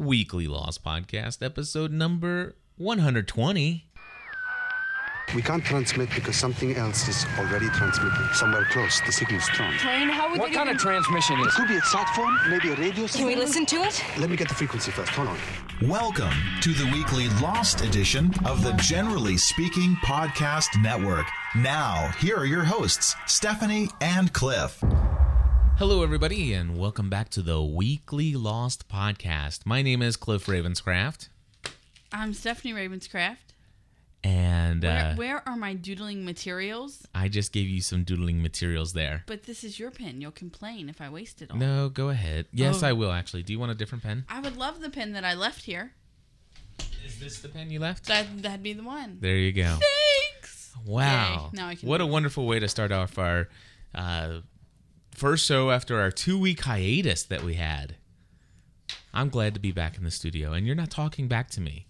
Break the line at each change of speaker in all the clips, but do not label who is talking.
Weekly Lost Podcast, episode number 120.
We can't transmit because something else is already transmitting. Somewhere close, the signal's strong.
Train, how would
What
they
kind of transmission is it?
Could be a sat phone, maybe a radio
Can we listen to it?
Let me get the frequency first. Hold on.
Welcome to the weekly Lost edition of the Generally Speaking Podcast Network. Now, here are your hosts, Stephanie and Cliff.
Hello, everybody, and welcome back to the Weekly Lost Podcast. My name is Cliff Ravenscraft,
I'm Stephanie Ravenscraft.
and
Where,
uh,
where are my doodling materials?
I just gave you some doodling materials there.
But this is your pen. You'll complain if I waste it all.
No, go ahead. Yes,
Oh.
I will, actually. Do you want a different pen?
I would love the pen that I left here.
Is this the pen you left?
That that'd be the one.
There you go.
Thanks.
Wow.
Yay. Now I can
what a wonderful way to start off our uh, first show after our two week hiatus that we had. I'm glad to be back in the studio, and you're not talking back to me.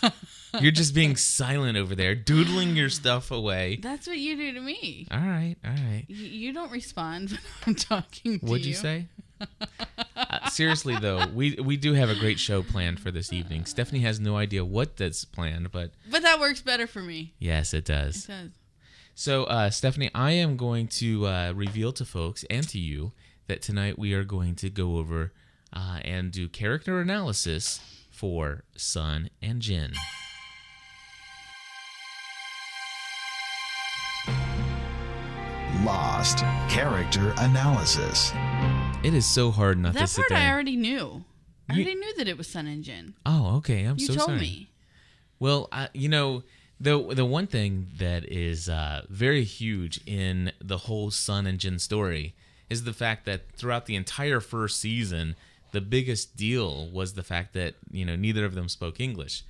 you're just being silent over there, doodling your stuff away.
That's what you do to me.
All right, all right.
You, you don't respond when I'm talking to
What'd you
you.
say? uh, seriously though, we we do have a great show planned for this evening. Stephanie has no idea what that's planned, but
But that works better for me.
yes, it does.
It
does.
Does.
So, uh, Stephanie, I am going to uh, reveal to folks and to you that tonight we are going to go over uh, and do character analysis for Sun and Jin.
Lost Character Analysis.
It is so hard not to
That
sit
part
there.
I already knew. I
You-
already knew that it was Sun and Jin.
oh, okay. I'm sorry.
You
so
told
sorry.
me.
Well, uh, you know, the the one thing that is uh, very huge in the whole Sun and Jin story is the fact that throughout the entire first season, the biggest deal was the fact that you know neither of them spoke English,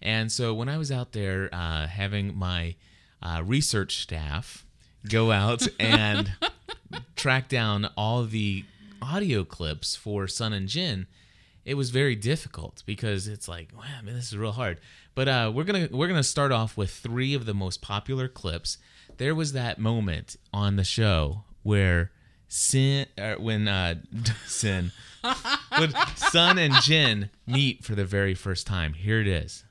and so when I was out there uh, having my uh, research staff go out and track down all the audio clips for Sun and Jin, it was very difficult because it's like, wow, man, this is real hard. But uh, we're gonna we're gonna start off with three of the most popular clips. There was that moment on the show where Sin, uh, when uh, Sin, when Sun and Jin meet for the very first time. Here it is.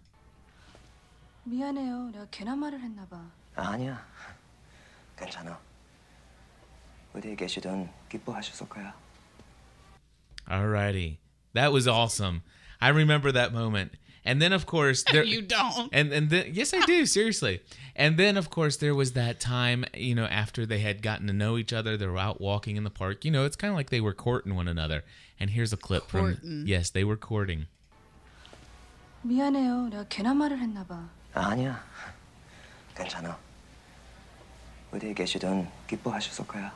미안해요. 내가 괜한 말을 했나 봐.
아니야. 괜찮아. 어디에 계시든 기뻐하셨을 거야.
Alrighty, that was awesome. I remember that moment. And then, of course, there,
You don't.
And and then yes, I do seriously. And then of course there was that time, you know, after they had gotten to know each other, they were out walking in the park. You know, it's kind of like they were courting one another. And here's a clip from
Courting.
yes, they were courting.
미안해요. 내가 괜한 말을 했나 봐.
아니야. 괜찮아. 어디에 계시든 기뻐하셨을 거야.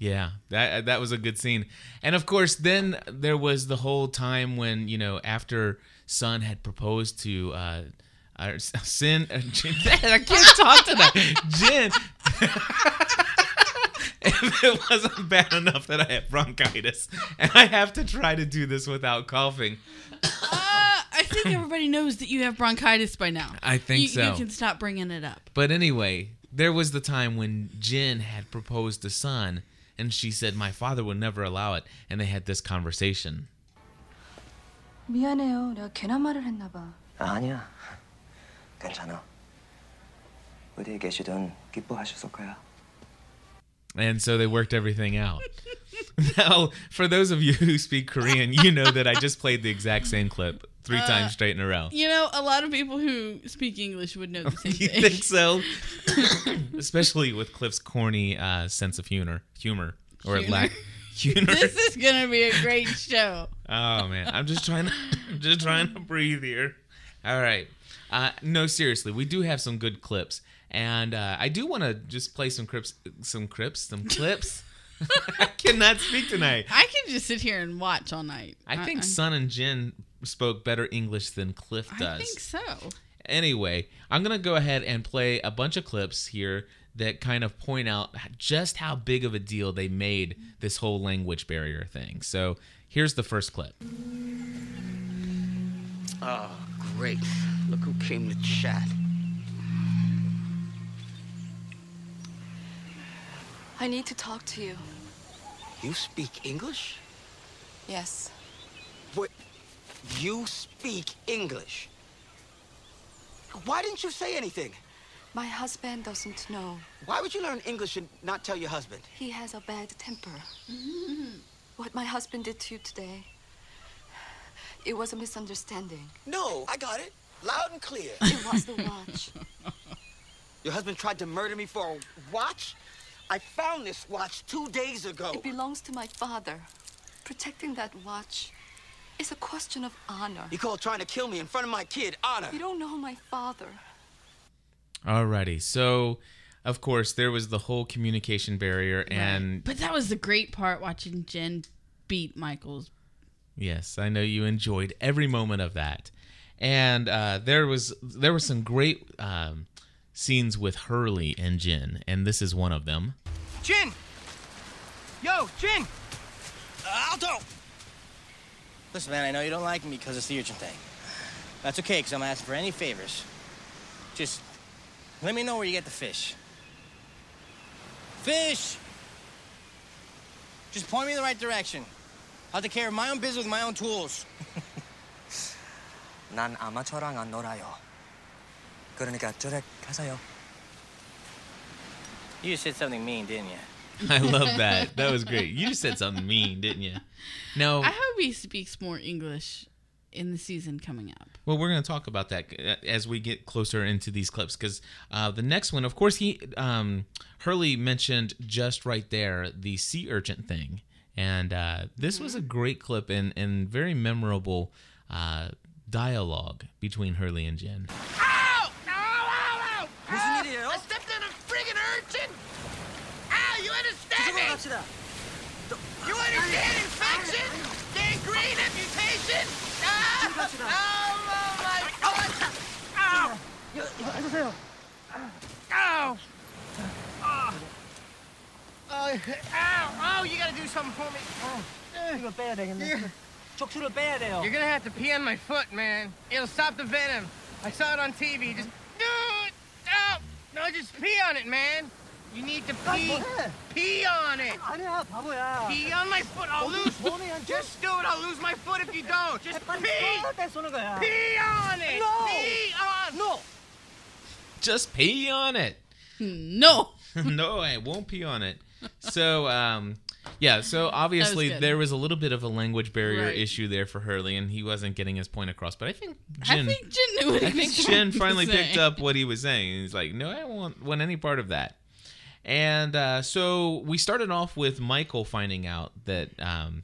Yeah, that that was a good scene. And of course, then there was the whole time when you know after Sun had proposed to uh, uh Sin. Uh, Jin, I can't talk to that Jin. if it wasn't bad enough that I have bronchitis and I have to try to do this without coughing,
Uh, I think everybody knows that you have bronchitis by now.
I think
you,
so.
You can stop bringing it up.
But anyway, there was the time when Jin had proposed to Sun, and she said, "My father would never allow it," and they had this conversation.
미안해요. 내가 괜한 말을 했나 봐.
아니야. 괜찮아. 어디에 계시든 기뻐하셨을 거야.
And so they worked everything out. now, for those of you who speak Korean, you know that I just played the exact same clip three times straight in a row.
You know, a lot of people who speak English would know the same
You
thing.
think so? Especially with Cliff's corny uh, sense of humor, humor or
Humor.
lack
this is gonna be a great show.
Oh man, I'm just trying to I'm just trying to breathe here. All right. Uh, no, seriously, we do have some good clips, and uh, I do want to just play some clips, some clips, some clips. I cannot speak tonight.
I can just sit here and watch all night.
I think
I,
Sun and Jin spoke better English than Cliff does.
I think so.
Anyway, I'm gonna go ahead and play a bunch of clips here that kind of point out just how big of a deal they made this whole language barrier thing. So here's the first clip.
Oh, great. Look who came to chat.
I need to talk to you.
You speak English?
Yes.
What? You speak English? Why didn't you say anything?
My husband doesn't know.
Why would you learn English and not tell your husband?
He has a bad temper. Mm-hmm. What my husband did to you today, it was a misunderstanding.
No, I got it. Loud and clear.
It was the watch.
Your husband tried to murder me for a watch? I found this watch two days ago.
It belongs to my father. Protecting that watch is a question of honor.
You call trying to kill me in front of my kid honor.
You don't know my father.
Alrighty, so of course there was the whole communication barrier, and
But that was the great part watching Jin beat Michael's.
yes, I know you enjoyed every moment of that. And uh, there was there were some great um, scenes with Hurley and Jin, and this is one of them.
Jin! Yo, Jin! Uh, Aldo! Listen, man, I know you don't like me because it's the urgent thing. That's okay, because I'm asking for any favors. Just let me know where you get the fish. Fish! Just point me in the right direction. I'll take care of my own business with my own tools.
난 아마추어랑 안 놀아요. 그러니까 저래 가세요.
You just said something mean, didn't you?
I love that. That was great. You just said something mean, didn't you? Now,
I hope he speaks more English in the season coming up.
Well, we're going to talk about that uh, as we get closer into these clips because uh, the next one, of course, he um, Hurley mentioned just right there the sea urchin thing, and uh, this mm-hmm. was a great clip and and very memorable uh, dialogue between Hurley and Jin.
Ow! Ow! Ow! Ow! Ow! I stepped on a friggin' urchin. Ow! You understand me? You understand infection? Oh, my God. Ow. Ow. Ow. Ow. Ow. Oh, you got to do something for me. Oh, you're bad, yeah. You're going to have to pee on my foot, man. It'll stop the venom. I saw it on TV. Dude, no, no, just pee on it, man. You need to pee. Pee on it.
아니야 바보야
Pee on my foot. I'll lose.
손이 안
Just do it. I'll lose my foot if you don't. Just pee.
때 쏘는 거야
Pee on it.
No.
Pee on.
No
Just pee on it.
No.
no, I won't pee on it. So, um, yeah, so obviously
good.
there was a little bit of a language barrier
Right.
issue there for Hurley, and he wasn't getting his point across. But I think
I
Jin,
think Jen knew what he
I think
was
Jen
trying to
finally picked
say.
up what he was saying. He's like, no, I don't want, want any part of that. And uh, so we started off with Michael finding out that um,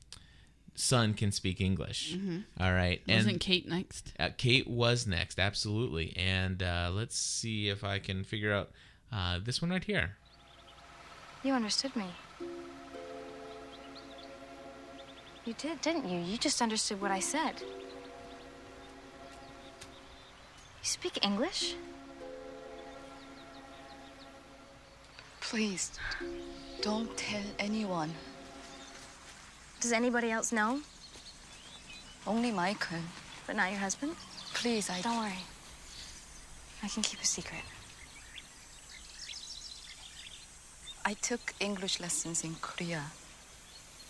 Sun can speak English. All right.
Mm-hmm. Wasn't
and
Kate next?
uh, Kate was next, absolutely. And uh, let's see if I can figure out uh, this one right here.
You understood me. You did, didn't you? You just understood what I said. You speak English?
Please, don't tell anyone.
Does anybody else know?
Only Michael.
But not your husband?
Please, I
Don't worry. I can keep a secret.
I took English lessons in Korea.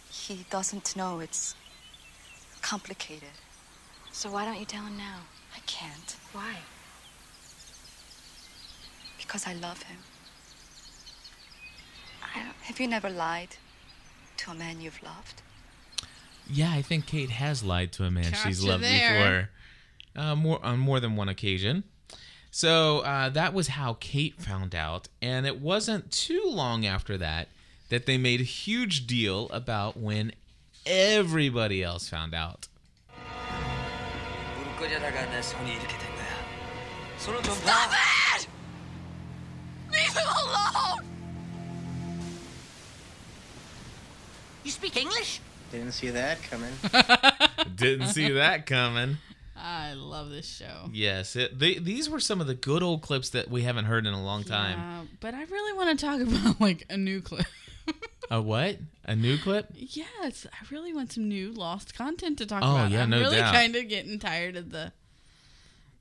He doesn't know it's complicated.
So why don't you tell him now?
I can't
Why?
because I love him. I don't, have you never lied to a man you've loved?
Yeah, I think Kate has lied to a man she's loved
there.
before, uh, more on more than one occasion. So uh, that was how Kate found out, and it wasn't too long after that that they made a huge deal about when everybody else found out.
무릎
You speak English?
Didn't see that coming.
Didn't see that coming.
I love this show.
Yes, it, they, these were some of the good old clips that we haven't heard in a long time.
Yeah, but I really want to talk about like a new clip.
A what? A new clip?
yes, I really want some new lost content to talk
Oh,
about.
yeah,
I'm
no
really
doubt.
kind of getting tired of the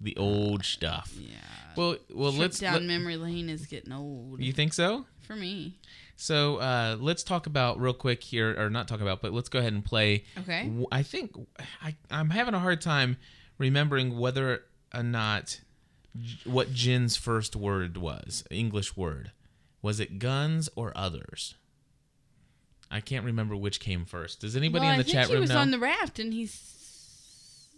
The old stuff.
yeah.
Well, well,
Trip
let's.
down
let-
memory lane is getting old
you think so?
for me.
So uh, let's talk about real quick here, or not talk about, but let's go ahead and play.
Okay.
I think I, I'm having a hard time remembering whether or not what Jin's first word was, English word. Was it guns or others? I can't remember which came first. Does anybody
well,
in the chat room know?
I think he was
know?
on the raft and he's.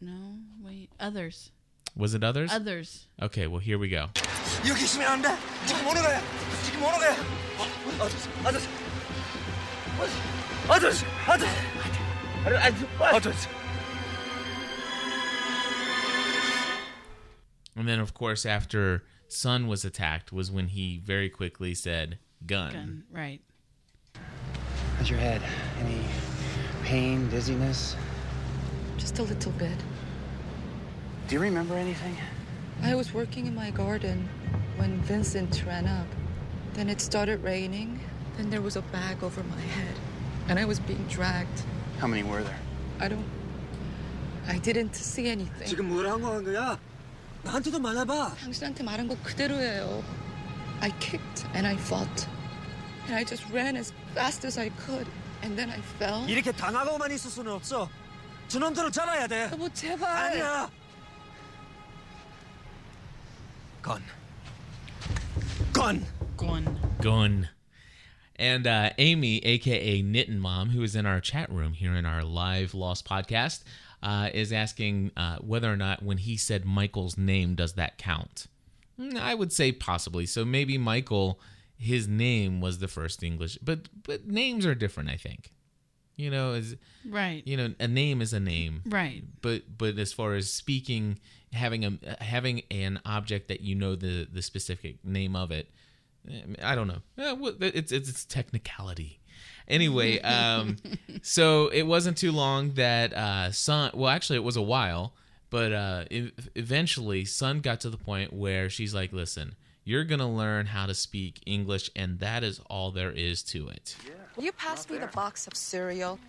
No, wait. Others.
was it others?
Others.
Okay, well here we go.
여기 있으면 안 돼. 지금 오는 거야. 지금 오는 거야. 아저씨, 아저씨. 아저씨, 아저씨. 아저씨, 아저씨.
And then, of course, after Sun was attacked, was when he very quickly said gun.
Gun. Right.
How's your head? Any pain, dizziness?
Just a little bit.
Do you remember anything?
I was working in my garden when Vincent ran up. Then it started raining. Then there was a bag over my head. And I was being dragged.
How many were there?
I don't. I didn't see anything.
지금 뭐라고 한 거야? 나한테도 말해봐.
당신한테 말한 거 그대로예요. I kicked and I fought. And I just ran as fast as I could. And then I fell.
이렇게 당하고만 있을 수는 없어. 저놈들을 잡아야 돼.
여보, 제발.
아니야. 건. 건.
Gun.
Gun. And uh, Amy, aka Knitting Mom, who is in our chat room here in our live Lost podcast, uh, is asking uh, whether or not when he said Michael's name, does that count? Mm, I would say possibly. So maybe Michael, his name was the first English, but but names are different. I think, you know, as
Right.
you know, a name is a name,
Right.
but but as far as speaking having a having an object that you know the the specific name of it eh, i don't know. Eh, it's it's, it's technicality. Anyway um so it wasn't too long that uh sun well actually it was a while but uh eventually sun got to the point where she's like listen you're gonna learn how to speak english and that is all there is to it
Will you pass me the box of cereal?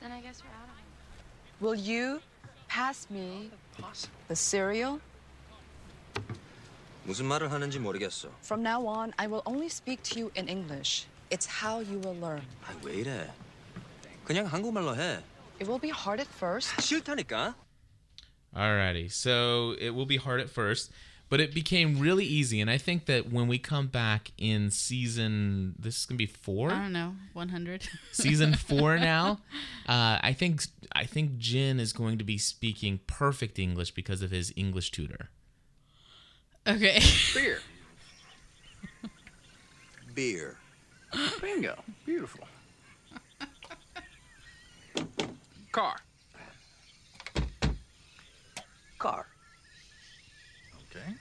Then I guess we're out of it.
Will you pass me the cereal?
무슨 말을 하는지 모르겠어.
From now on, I will only speak to you in English. It's how you will learn.
아, 왜 이래? 그냥 한국말로 해.
It will be hard at first.
싫다니까.
Alrighty, so it will be hard at first, but it became really easy, and I think that when we come back in season, this is gonna be four,
I don't know. 100.
season four now. Uh, I think I think Jin is going to be speaking perfect English because of his English tutor.
Okay.
Beer.
Beer.
Bingo. Beautiful. Car.
car.
Okay.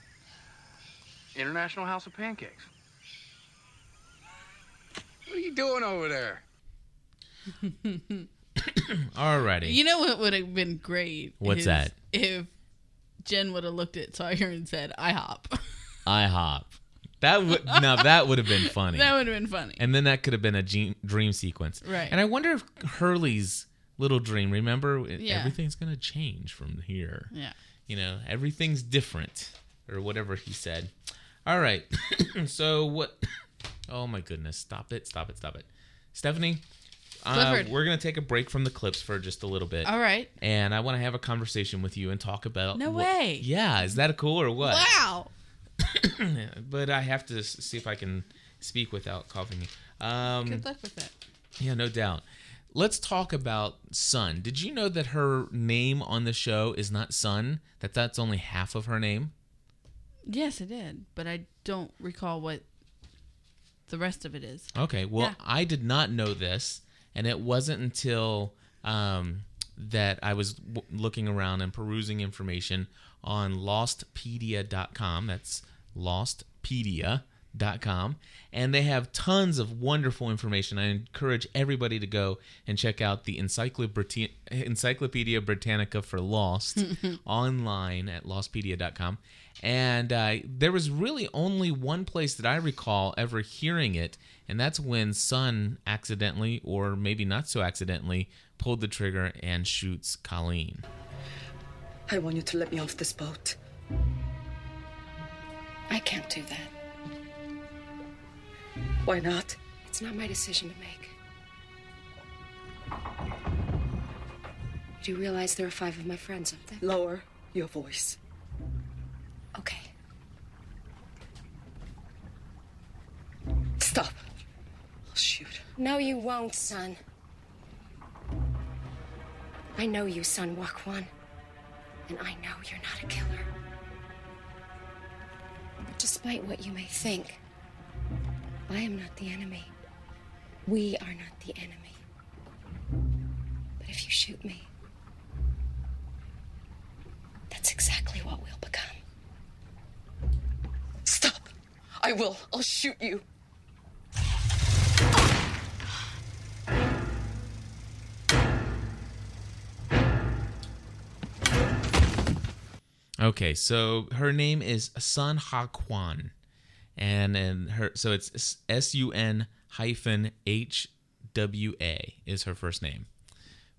International House of Pancakes. What are you doing over there?
Alrighty,
You know what would have been great?
What's
is
that?
If Jin would have looked at Sawyer and said, "IHOP."
IHOP. That would now that would have been funny.
that would have been funny.
and then that could have been a dream, dream sequence.
Right.
And I wonder if Hurley's little dream. Remember,
Yeah.
everything's gonna change from here.
yeah.
you know everything's different or whatever he said all right so what oh my goodness stop it stop it stop it stephanie uh, we're gonna take a break from the clips for just a little bit
All right.
and i want to have a conversation with you and talk about
No
what-
way.
yeah is that cool or what
Wow.
but i have to see if i can speak without coughing um
Good luck with that.
yeah, no doubt. Let's talk about Sun. Did you know that her name on the show is not Sun? That that's only half of her name?
Yes, it did, but I don't recall what the rest of it is.
Okay, well,
Yeah.
I did not know this, and it wasn't until um, that I was w- looking around and perusing information on lostpedia.com. That's lostpedia.com. And they have tons of wonderful information. I encourage everybody to go and check out the Encyclopedia, Encyclopedia Britannica for Lost online at lostpedia.com. And uh, there was really only one place that I recall ever hearing it, and that's when Sun accidentally, or maybe not so accidentally, pulled the trigger and shoots Colleen.
I want you to let me off this boat.
I can't do that.
Why not?
It's not my decision to make. Do you realize there are five of my friends up there?
Lower your voice.
Okay.
Stop. I'll shoot.
No, you won't, Sun. I know you, Sun-Hwa Kwon. And I know you're not a killer. But despite what you may think, I am not the enemy. We are not the enemy. But if you shoot me, that's exactly what we'll become.
Stop. I will. I'll shoot you.
Okay, so her name is Sun-Hwa Kwon, and and her so it's S U N hyphen H W A is her first name,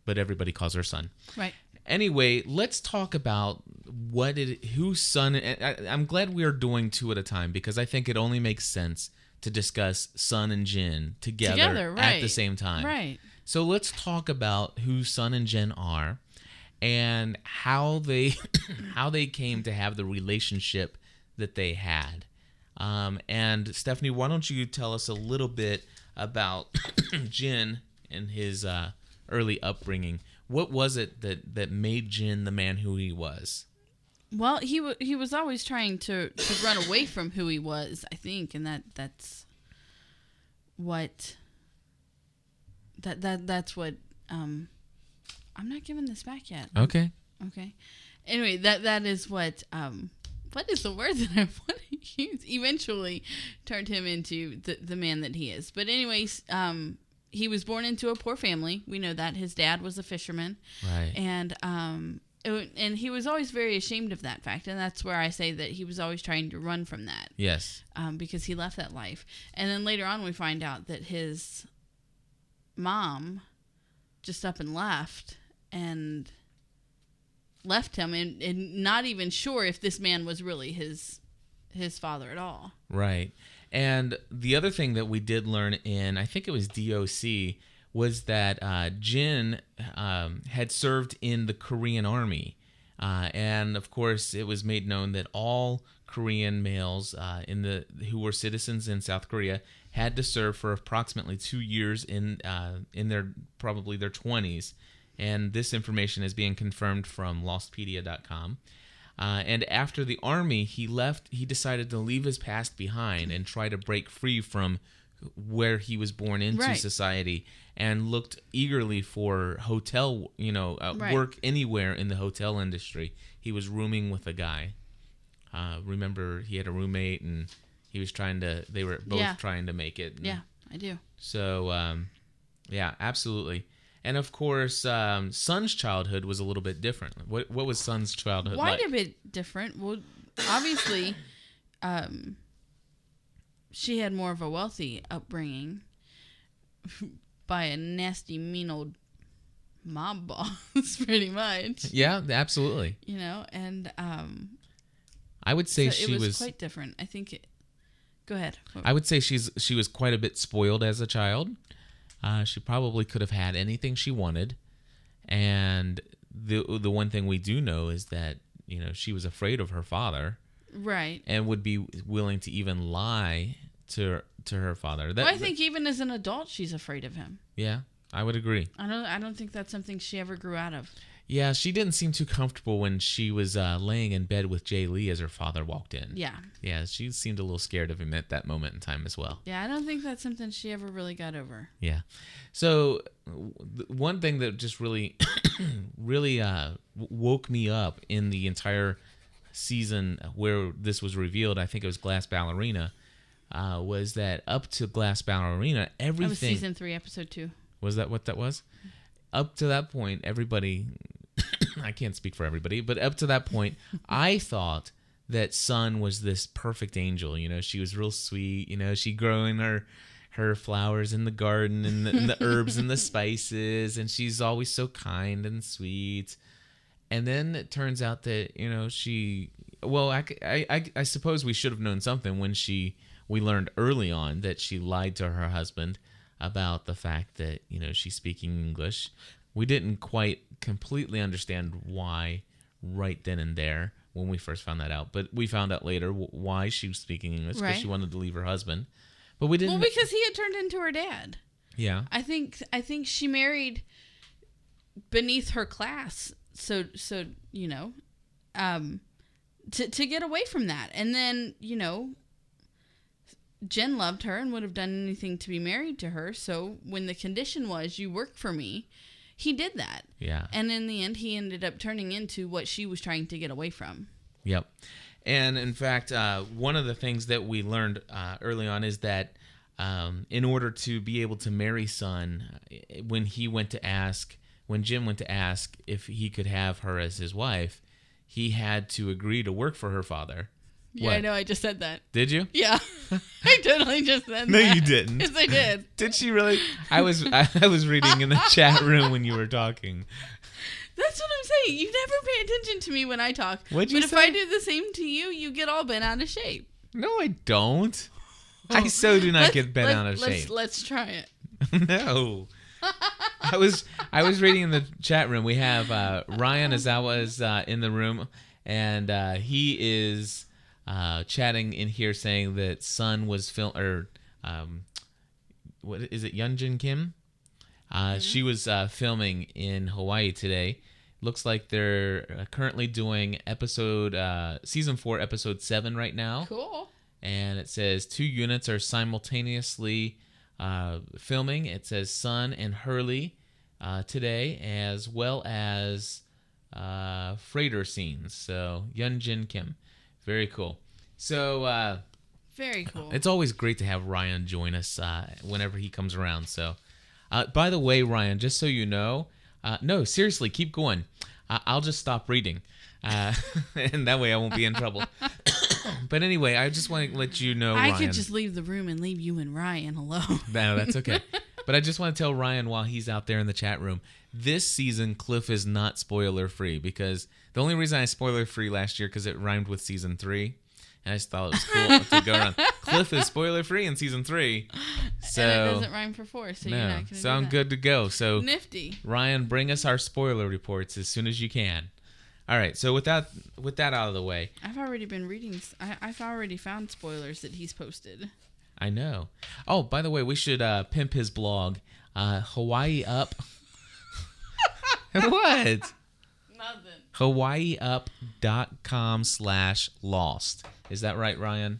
but everybody calls her Sun.
Right.
Anyway, let's talk about what it whose son. I, I'm glad we are doing two at a time because I think it only makes sense to discuss Sun and Jin together,
Together,
at the same time.
Right.
So let's talk about who Sun and Jin are and how they how they came to have the relationship that they had. Um, and Stephanie, why don't you tell us a little bit about Jin and his uh, early upbringing? What was it that that made Jin the man who he was?
Well, he w- he was always trying to, to run away from who he was, I think, and that that's what that that that's what um I'm not giving this back yet.
Okay.
Okay. Anyway, that that is what um what is the word that I want to use? Eventually turned him into the the man that he is. But anyways, um he was born into a poor family. We know that his dad was a fisherman.
Right.
And um it- and he was always very ashamed of that fact and that's where i say that he was always trying to run from that
Yes.
um, because he left that life and then later on we find out that his mom just up and left and left him and, and not even sure if this man was really his his father at all
Right. And the other thing that we did learn in, I think it was DOC, was that uh, Jin um, had served in the Korean Army. Uh, and of course, it was made known that all Korean males uh, in the who were citizens in South Korea had to serve for approximately two years in uh, in their probably their twenties. And this information is being confirmed from Lostpedia.com. Uh, and after the army, he left. He decided to leave his past behind and try to break free from where he was born into
Right.
society, and looked eagerly for hotel, you know, uh,
Right.
work anywhere in the hotel industry. He was rooming with a guy. Uh, remember, he had a roommate, and he was trying to. They were both
Yeah.
trying to make it.
yeah i do
So, um, yeah, absolutely. And of course, um, Sun's childhood was a little bit different. What what was Sun's childhood
quite
like?
a bit different well obviously um she had more of a wealthy upbringing by a nasty mean old mob boss pretty much
Yeah, absolutely.
you know and um
I would say
so
she
it was,
was.
quite different i think it, go ahead
I would say she's she was quite a bit spoiled as a child. Uh, she probably could have had anything she wanted, and the the one thing we do know is that you know she was afraid of her father
right
and would be willing to even lie to to her father. That,
well, i think even as an adult she's afraid of him
yeah, I would agree.
i don't i don't think that's something she ever grew out of
Yeah, she didn't seem too comfortable when she was uh, laying in bed with Jae Lee as her father walked in.
Yeah.
Yeah, she seemed a little scared of him at that moment in time as well.
yeah i don't think that's something she ever really got over
Yeah. So w- one thing that just really, really uh, woke me up in the entire season where this was revealed, I think it was Glass Ballerina, uh, was that up to Glass Ballerina,
that was
everything
season three episode two
was that what that was? Up to that point, everybody, I can't speak for everybody, but up to that point, I thought that Sun was this perfect angel. You know, she was real sweet. You know, she growing her her flowers in the garden and the, and the herbs and the spices, and she's always so kind and sweet. And then it turns out that you know she, well, I, I, I, I suppose we should have known something when she we learned early on that she lied to her husband about the fact that you know she's speaking English. We didn't quite completely understand why right then and there when we first found that out, but we found out later wh- why she was speaking English because
Right.
she wanted to leave her husband. But we didn't.
Well, because he had turned into her dad.
yeah.
I think I think she married beneath her class, so so you know, um, to to get away from that, and then you know, Jin loved her and would have done anything to be married to her. So when the condition was you work for me, he did that.
Yeah.
And in the end, he ended up turning into what she was trying to get away from.
Yep. And in fact, uh, one of the things that we learned uh, early on is that um, in order to be able to marry Sun, uh, when he went to ask, when Jin went to ask if he could have her as his wife, he had to agree to work for her father.
Yeah, I know. I just said that.
Did you?
Yeah, I totally just said
No,
that.
No, you didn't.
Yes, I did.
Did she really? I was I was reading in the chat room when you were talking.
That's what I'm saying. You never pay attention to me when I talk.
What'd you
but if? I do the same to you, you get all bent out of shape.
No, I don't. I so do not
Let's-
get bent
let-
out of
let's,
shape.
Let's try it.
no. I was I was reading in the chat room. We have uh, Ryan Ozawa is uh, in the room, and uh, he is uh, chatting in here saying that Sun was film or um, what is it? Yunjin Kim. Uh, She was uh, filming in Hawaii today. Looks like they're uh, currently doing episode uh, season four, episode seven right now
Cool.
and it says two units are simultaneously uh, filming. It says Sun and Hurley uh, today, as well as uh, freighter scenes. So Yunjin Kim, very cool. So uh,
Very cool.
it's always great to have Ryan join us uh, whenever he comes around. So, uh, by the way, Ryan, just so you know, uh, no, seriously, keep going. Uh, I'll just stop reading, uh, and that way I won't be in trouble. but anyway, I just want to let you know,
I
Ryan.
could just leave the room and leave you and Ryan alone.
No, that's okay. but I just want to tell Ryan while he's out there in the chat room, this season Cliff is not spoiler free because the only reason I spoiler free last year because it rhymed with season three, and I just thought it was cool to go around. Cliff is spoiler free in season three, so
and it doesn't rhyme for four, so you're
no,
not going to
so I'm good to go. So
Nifty.
Ryan, bring us our spoiler reports as soon as you can. All right. So with that with that out of the way,
I've already been reading. I, have already found spoilers that he's posted.
I know. Oh, by the way, we should uh, pimp his blog, uh, Hawaii Up. what?
Nothing.
HawaiiUp.com slash lost. Is that right, Ryan?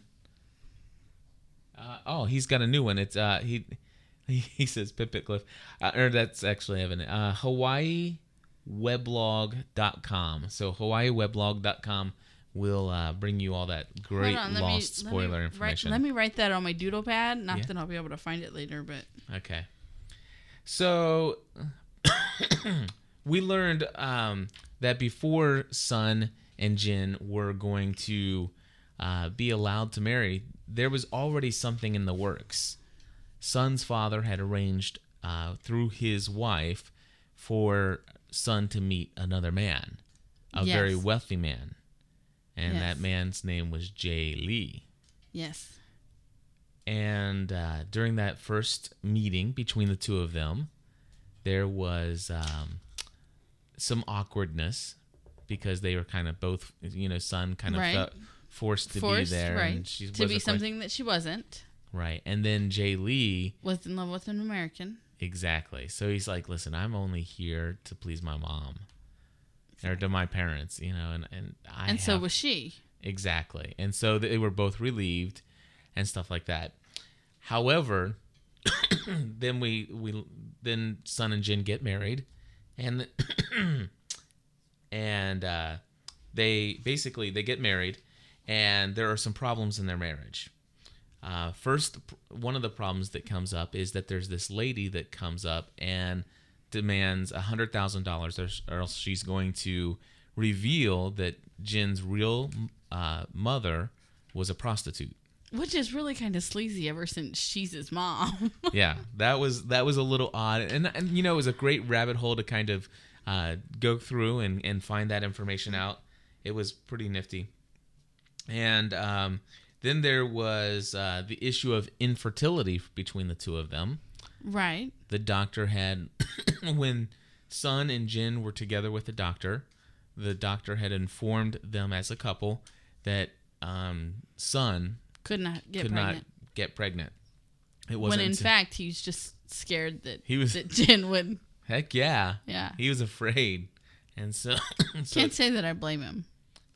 Uh, oh, he's got a new one. It's uh he he, says Pip Pip Cliff. Uh, or that's actually Evan. Uh HawaiiWeblog.com. So HawaiiWeblog.com will uh, bring you all that great
on, let me-
lost
let me
spoiler
write-
information.
let me write that on my doodle pad. Not
Yeah.
that I'll be able to find it later, but
Okay. So we learned um, that before Sun and Jin were going to uh, be allowed to marry, there was already something in the works. Sun's father had arranged uh, through his wife for Sun to meet another man, a
Yes.
very wealthy man. And
Yes.
that man's name was Jae Lee.
yes.
And uh, during that first meeting between the two of them, there was um, some awkwardness because they were kind of both, you know, Sun kind of
Right.
felt forced to
Forced,
be there,
right?
and she
to be
quite-
something that she wasn't.
right. And then Jae Lee,
Was in love with an American.
exactly. So he's like, "Listen, I'm only here to please my mom." Or to my parents, you know, and and I
and so was she.
Exactly. And so they were both relieved and stuff like that. However, then we we then Sun and Jin get married and and uh, they basically they get married and there are some problems in their marriage. Uh, first, one of the problems that comes up is that there's this lady that comes up and demands hundred thousand dollars, or else she's going to reveal that Jin's real uh, mother was a prostitute.
Which is really kind of sleazy ever since she's his mom.
yeah, that was that was a little odd, and and you know it was a great rabbit hole to kind of uh, go through and and find that information out. It was pretty nifty, and um, Then there was uh, the issue of infertility between the two of them.
Right.
The doctor had, when Sun and Jin were together with the doctor, the doctor had informed them as a couple that um, Sun
Could not get
could
pregnant.
not get pregnant. It wasn't
When
in
fact he was just scared that
He was-
that Jin would.
heck yeah,
Yeah.
he was afraid, and so so
Can't say that I blame him.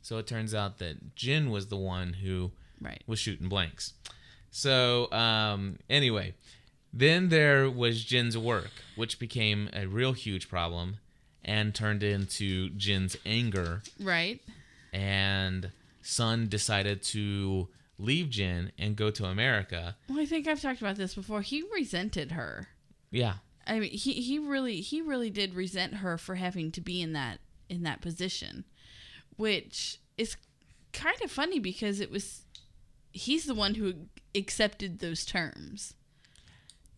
So it turns out that Jin was the one who
Right.
was shooting blanks. So um, anyway, then there was Jin's work, which became a real huge problem and turned into Jin's anger.
Right.
And Sun decided to leave Jin and go to America.
Well, I think I've talked about this before. He resented her.
Yeah.
I mean, he he really he really did resent her for having to be in that in that position, which is kind of funny because it was he's the one who accepted those terms.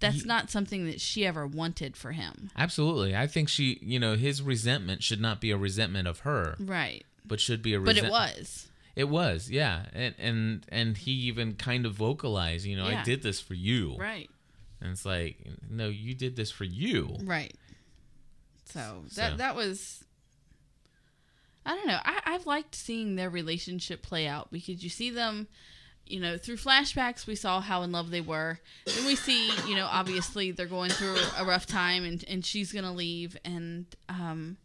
That's
Ye-
not something that she ever wanted for him.
Absolutely. I think she, you know, his resentment should not be a resentment of her.
Right.
But should be a
But it was.
It was, yeah. And and and he even kind of vocalized, you know,
Yeah.
I did this for you.
Right.
And it's like, no, you did this for you.
Right. So that
So.
that was I don't know. I, I've liked seeing their relationship play out because you see them, you know, through flashbacks we saw how in love they were. Then we see, you know, obviously they're going through a rough time and, and she's gonna leave and um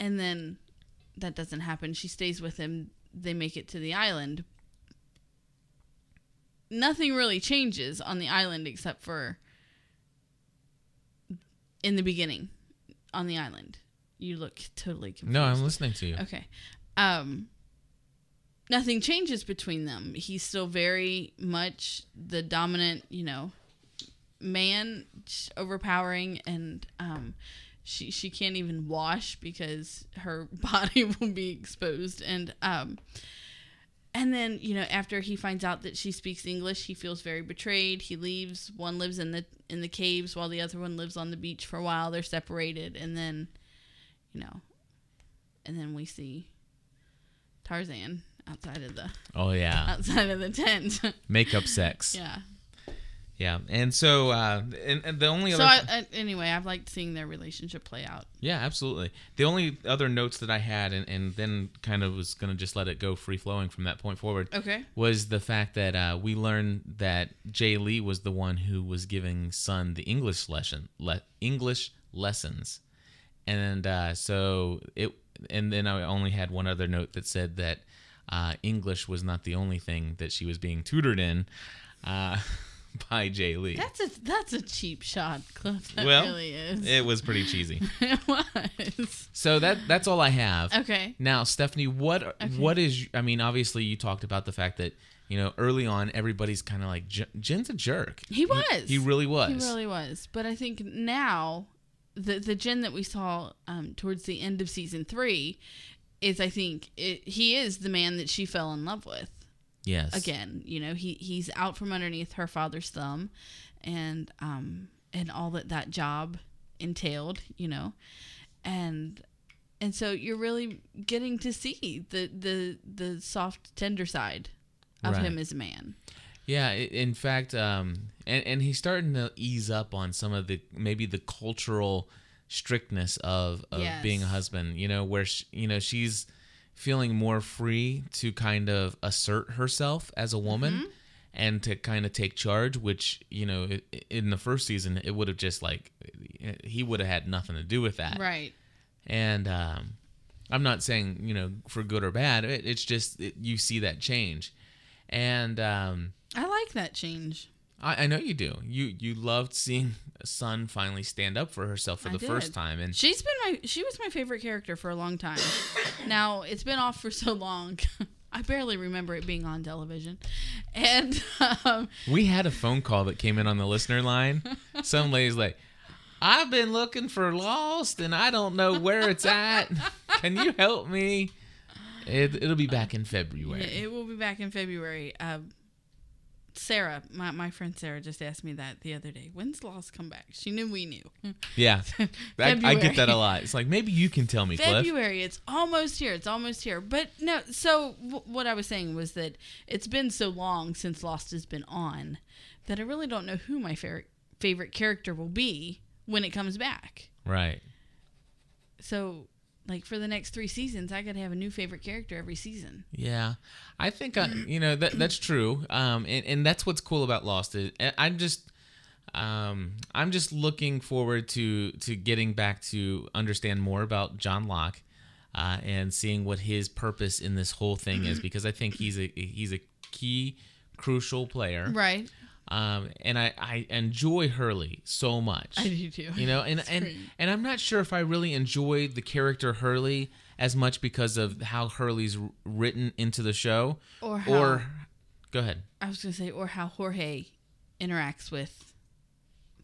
and then that doesn't happen. She stays with him, they make it to the island. Nothing really changes on the island except for in the beginning on the island. You look totally confused.
No, I'm listening to you.
Okay. Um nothing changes between them. He's still very much the dominant, you know, man, overpowering and um she she can't even wash because her body will be exposed. And um and then you know after he finds out that she speaks english he feels very betrayed. He leaves one lives in the in the caves while the other one lives on the beach for a while. They're separated. And then you know and then we see tarzan outside of the
Oh yeah.
outside of the tent.
Makeup sex.
yeah
Yeah. And so uh and, and the only
so
other
I, I, anyway i've liked seeing their relationship play out
Yeah, absolutely. The only other notes that I had, and, and then kind of was going to just let it go free flowing from that point forward,
Okay.
was the fact that uh, we learned that Jae Lee was the one who was giving Sun the English lesson, le- English lessons, and uh, so it. And then I only had one other note that said that uh, English was not the only thing that she was being tutored in uh, by Jae Lee.
that's a that's a cheap shot cliff that
well,
really is
it was pretty cheesy.
it was
So that that's all I have.
Okay.
Now, Stephanie, what
Okay.
what is? I mean, obviously, you talked about the fact that you know early on everybody's kind of like Jin's a jerk.
He was.
He, really was.
He really was. But I think now the the Jin that we saw um, towards the end of season three is I think it, he is the man that she fell in love with.
Yes.
Again, you know, he he's out from underneath her father's thumb, and um and all that that job entailed, you know, and and so you're really getting to see the the the soft tender side of
Right.
him as a man.
Yeah. In fact, um, and and he's starting to ease up on some of the maybe the cultural strictness of of
Yes.
being a husband. You know, where sh you know she's feeling more free to kind of assert herself as a woman.
Mm-hmm.
And to kind of take charge, which you know, in the first season, it would have just like he would have had nothing to do with that,
Right.
and um, I'm not saying you know for good or bad. It, it's just it, you see that change, and um,
I like that change.
I, I know you do. You you loved seeing Sun finally stand up for herself for
I
the first time, and
she's been my she was my favorite character for a long time. now it's been off for so long. I barely remember it being on television, and um,
we had a phone call that came in on the listener line. Some lady's like. I've been looking for Lost and I don't know where it's at. Can you help me? It, it'll be back in February.
it, it will be back in February. Um, Sarah, my, my friend Sarah, just asked me that the other day. When's Lost come back? She knew we knew.
Yeah, I, I get that a lot. It's like maybe you can tell me, Cliff.
February. It's almost here. It's almost here. But no. So w- what I was saying was that it's been so long since Lost has been on that I really don't know who my favorite favorite character will be when it comes back.
Right.
So like for the next three seasons, I got to have a new favorite character every season.
Yeah, I think I, you know that that's true, um, and and that's what's cool about Lost. Is, I'm just, um, I'm just looking forward to to getting back to understand more about John Locke, uh, and seeing what his purpose in this whole thing is, because I think he's a he's a key, crucial player,
Right.
Um, and I, I enjoy Hurley so much.
I do too.
You know, and and
great.
and I'm not sure if I really enjoy the character Hurley as much because of how Hurley's written into the show,
Or how-
or go ahead.
I was gonna say, or how Jorge interacts with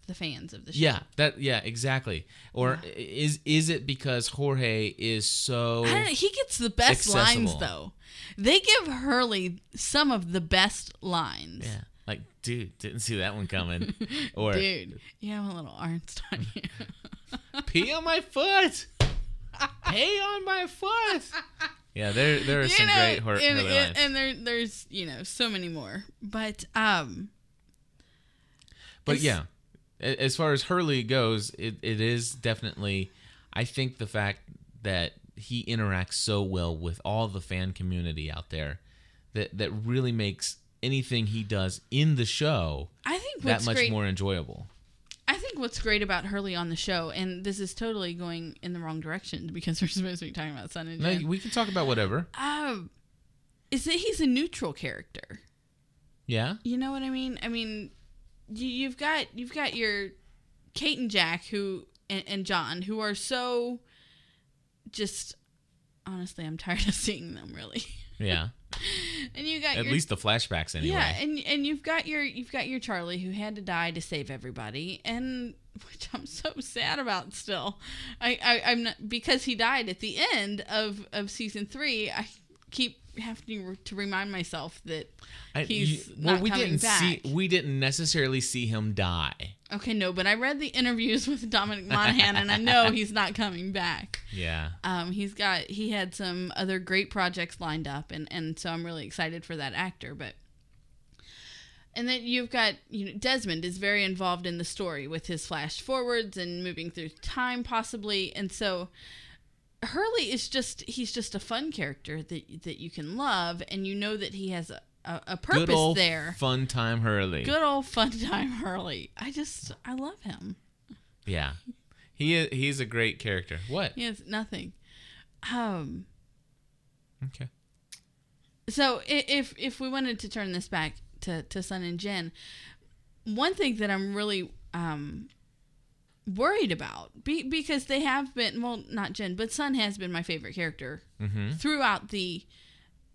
the fans of the show.
Yeah, that yeah, exactly. Or is is it because Jorge is so
I don't know, he gets the best lines though. They give Hurley some of the best lines.
Yeah. Like, dude, didn't see that one coming. Or
Dude, you have a little ernst on you.
pee on my foot. Pee on my foot. Yeah, there there are
You
some
know,
great Hur-
and,
Hurley
and, and there there's you know so many more. But um
But yeah, as far as Hurley goes, it, it is definitely. I think the fact that he interacts so well with all the fan community out there, that that really makes anything he does in the show
I think
that much
great
more enjoyable.
I think what's great about Hurley on the show, and this is totally going in the wrong direction because we're supposed to be talking about Sun and
No, we can talk about whatever.
um, is that he's a neutral character.
Yeah.
You know what I mean? I mean, you, you've got you've got your Kate and Jack who and, and John who are so just honestly, I'm tired of seeing them really.
Yeah.
and you got
At
your,
least the flashbacks anyway.
yeah, and and you've got your you've got your Charlie who had to die to save everybody, and which I'm so sad about still. I, I I'm not because he died at the end of of season three. I keep having to remind myself that
I-
he's
you- well,
not
we
coming
didn't
back.
see we didn't necessarily see him die.
Okay, no, but I read the interviews with Dominic Monaghan, and I know he's not coming back.
Yeah.
Um, he's got he had some other great projects lined up, and and so I'm really excited for that actor. But and then you've got you know Desmond is very involved in the story with his flash forwards and moving through time possibly, and so Hurley is just he's just a fun character that that you can love, and you know that he has a a, a purpose
Good old
there.
fun time Hurley.
Good old fun time Hurley. I just I love him.
Yeah. He is, he's a great character. What?
He has nothing. Um.
Okay.
So if if we wanted to turn this back to to Sun and Jin, one thing that I'm really um worried about be, because they have been well not Jin but Sun has been my favorite character
Mhm.
throughout the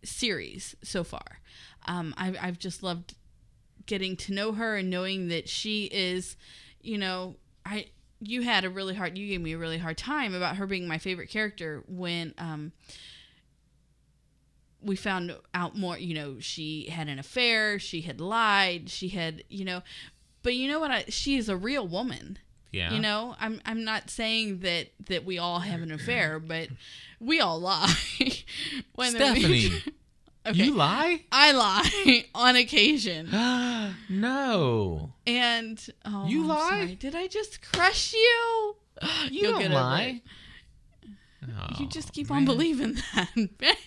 series so far. Um, I've I've just loved getting to know her and knowing that she is, you know, I you had a really hard you gave me a really hard time about her being my favorite character when um we found out more, you know, she had an affair, she had lied, she had, you know, but you know what I she is a real woman.
Yeah.
You know, I'm I'm not saying that that we all have an affair, but we all lie. when there-
Stephanie, you lie?
I lie on occasion.
no.
And oh,
You
I'm
lie?
sorry. Did I just crush you?
You
You'll
don't lie.
it. you oh, just keep
man.
on believing that.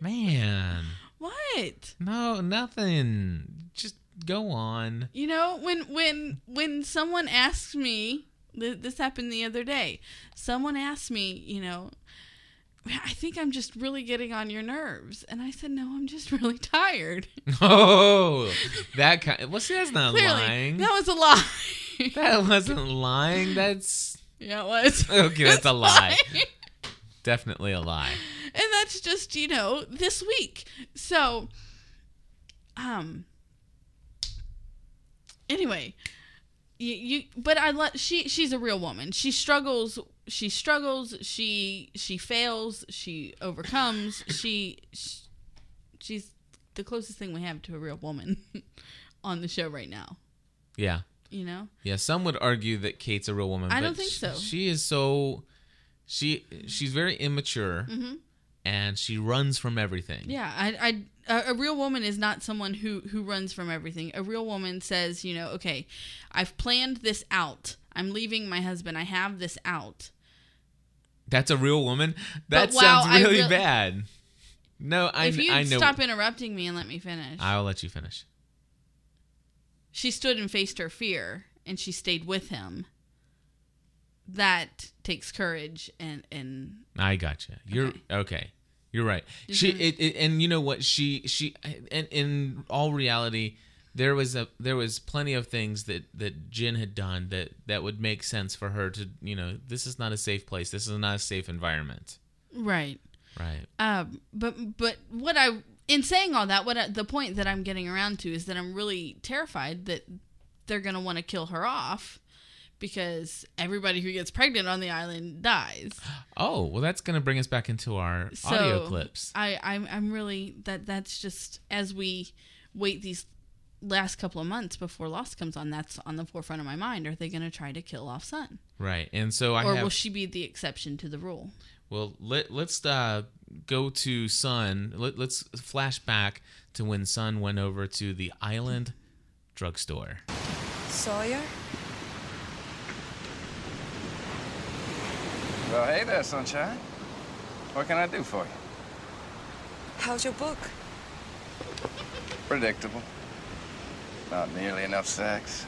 Man.
what?
No, nothing. Just go on.
You know, when when when someone asks me, th- this happened the other day. Someone asked me, you know, I think I'm just really getting on your nerves, and I said, no, I'm just really tired.
Oh, that kind. Well, see, that's not
Clearly,
lying.
that was a lie.
that wasn't lying. That's
yeah, it was.
okay. That's a lie. Definitely a lie.
and that's just you know this week so um anyway you, you but i let she she's a real woman she struggles she struggles she she fails she overcomes she, she she's the closest thing we have to a real woman on the show right now.
Yeah.
You know?
Yeah, some would argue that Kate's a real woman.
I
but
don't think
sh-
so.
She is so she she's very immature
Mhm.
and she runs from everything.
Yeah, I, I, a, a real woman is not someone who who runs from everything. A real woman says, you know, okay, I've planned this out. I'm leaving my husband. I have this out.
That's a real woman. That
But
sounds really
real-
bad. No, I
if you
I know.
stop interrupting me and let me finish.
I'll let you finish.
she stood and faced her fear, and she stayed with him. That takes courage, and and
I gotcha. You're okay. You're right. She it, it, and you know what she she and in all reality there was a there was plenty of things that that Jin had done that that would make sense for her to you know this is not a safe place. This is not a safe environment.
right.
Right.
Um, but but what I in saying all that, what I, the point that I'm getting around to is that I'm really terrified that they're gonna want to kill her off because everybody who gets pregnant on the island dies.
Oh well, that's gonna bring us back into our audio clips.
I I'm I'm really that that's just as we wait these last couple of months before Lost comes on, that's on the forefront of my mind. Are they gonna try to kill off Sun,
Right. And so I
or
have
will she be the exception to the rule?
Well, let let's uh, go to Sun. Let, let's flash back to when Sun went over to the island drugstore.
Sawyer?
Well, hey there, sunshine. What can I do for you?
How's your book?
Predictable. Not nearly enough sex.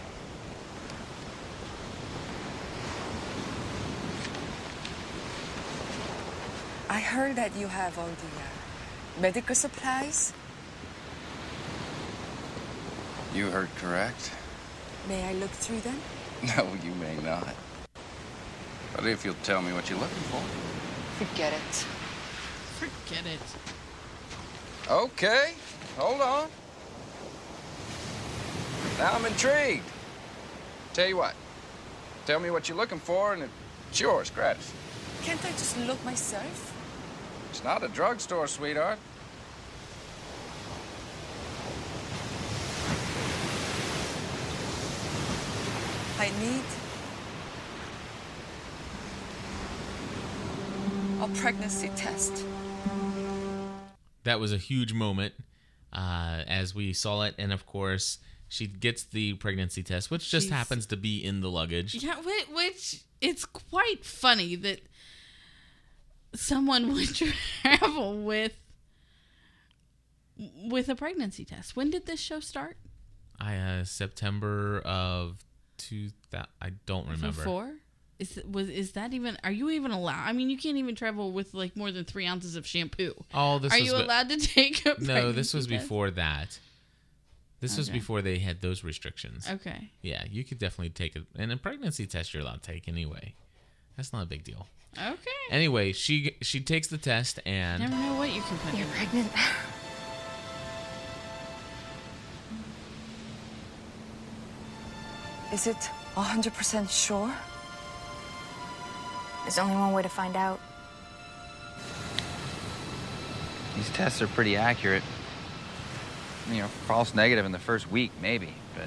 I heard that you have all the uh, medical supplies.
You heard correct.
May I look through them?
No, you may not. But if you'll tell me what you're looking for.
Forget it.
Forget it.
Okay, hold on. Now I'm intrigued. Tell you what, tell me what you're looking for, and it's yours, gratis.
Can't I just look myself?
It's not a drugstore, sweetheart.
I need a pregnancy test.
That was a huge moment uh, as we saw it, and of course she gets the pregnancy test, which just happens to be in the luggage.
Yeah, which it's quite funny that someone would travel with with a pregnancy test. When did this show start?
I uh, September of two thousand. I don't remember.
Before? Is was is that even? Are you even allowed? I mean, you can't even travel with like more than three ounces of shampoo.
Oh, this
are you
be-
allowed to take a?
No, this was
test?
before that. This was before they had those restrictions.
Okay.
Yeah, you could definitely take it, and a pregnancy test you're allowed to take anyway. That's not a big deal.
Okay.
Anyway, she she takes the test and
Never know what you can put.
You're
in.
pregnant.
Is it 100% sure?
There's only one way to find out.
These tests are pretty accurate. You know, false negative in the first week, maybe, but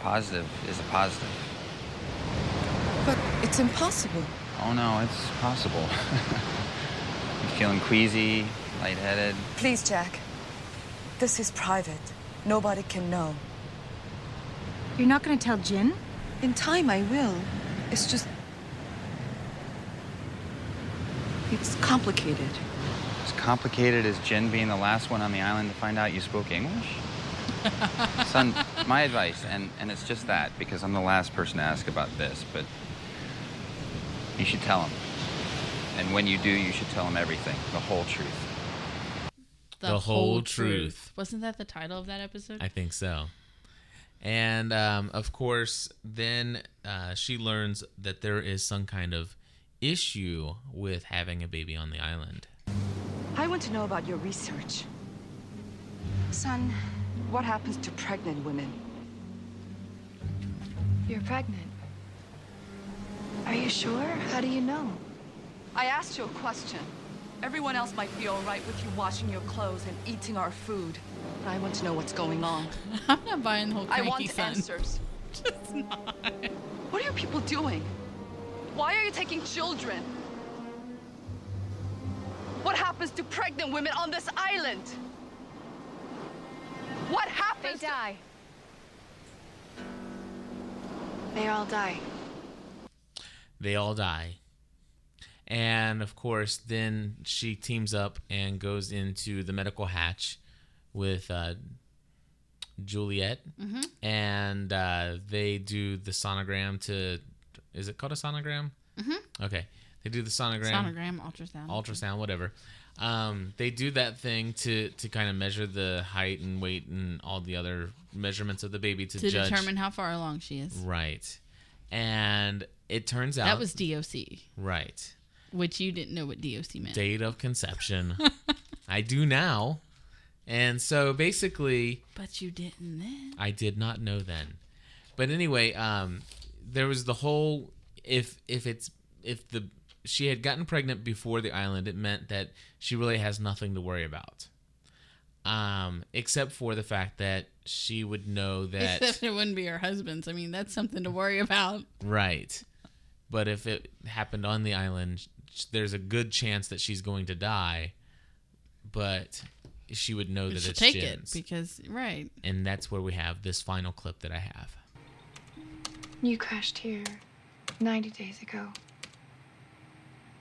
positive is a positive.
But it's impossible.
Oh no, it's possible. you feeling queasy, lightheaded?
Please, Jack. This is private. Nobody can know.
You're not going to tell Jin?
In time, I will. It's just. It's complicated.
As complicated as Jin being the last one on the island to find out you spoke English? Sun, my advice, and, and it's just that, because I'm the last person to ask about this, but you should tell him. And when you do, you should tell him everything, the whole truth.
The whole truth.
Wasn't that the title of that episode?
I think so. And um, of course, then uh, she learns that there is some kind of issue with having a baby on the island.
I want to know about your research. Sun, what happens to pregnant women?
You're pregnant. Are you sure? How do you know?
I asked you a question. Everyone else might be all right with you washing your clothes and eating our food. But I want to know what's going on.
I'm not buying the whole
I want
son.
answers.
Just not.
What are you people doing? Why are you taking children? What happens to pregnant women on this island? What happens?
They die. They all die.
they all die. And of course, then she teams up and goes into the medical hatch with uh, Juliet,
Mhm.
and uh, they do the sonogram to. Is it called a sonogram?
Mhm.
Okay, they do the sonogram.
Sonogram, ultrasound.
Ultrasound, whatever. Um, they do that thing to to kind of measure the height and weight and all the other measurements of the baby to,
to
judge.
determine how far along she is.
Right. And it turns out
That was DOC,
right.
which you didn't know what DOC meant.
Date of conception. I do now. And so basically,
But you didn't then.
I did not know then. But anyway, um, there was the whole if if it's if the she had gotten pregnant before the island, it meant that she really has nothing to worry about. Um, except for the fact that she would know that
Except it wouldn't be her husband's. I mean, that's something to worry about.
Right. But if it happened on the island, there's a good chance that she's going to die. But she would know
You
that
should
it's
take
Jin's.
it because right.
And that's where we have this final clip that I have.
You crashed here 90 days ago.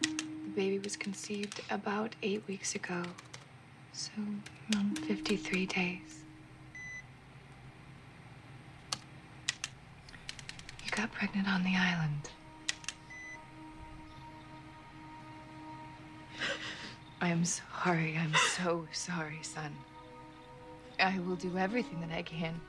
The baby was conceived about eight weeks ago. So, around 53 days. You got pregnant on the island. I am sorry. I'm so sorry, Sun. I will do everything that I can.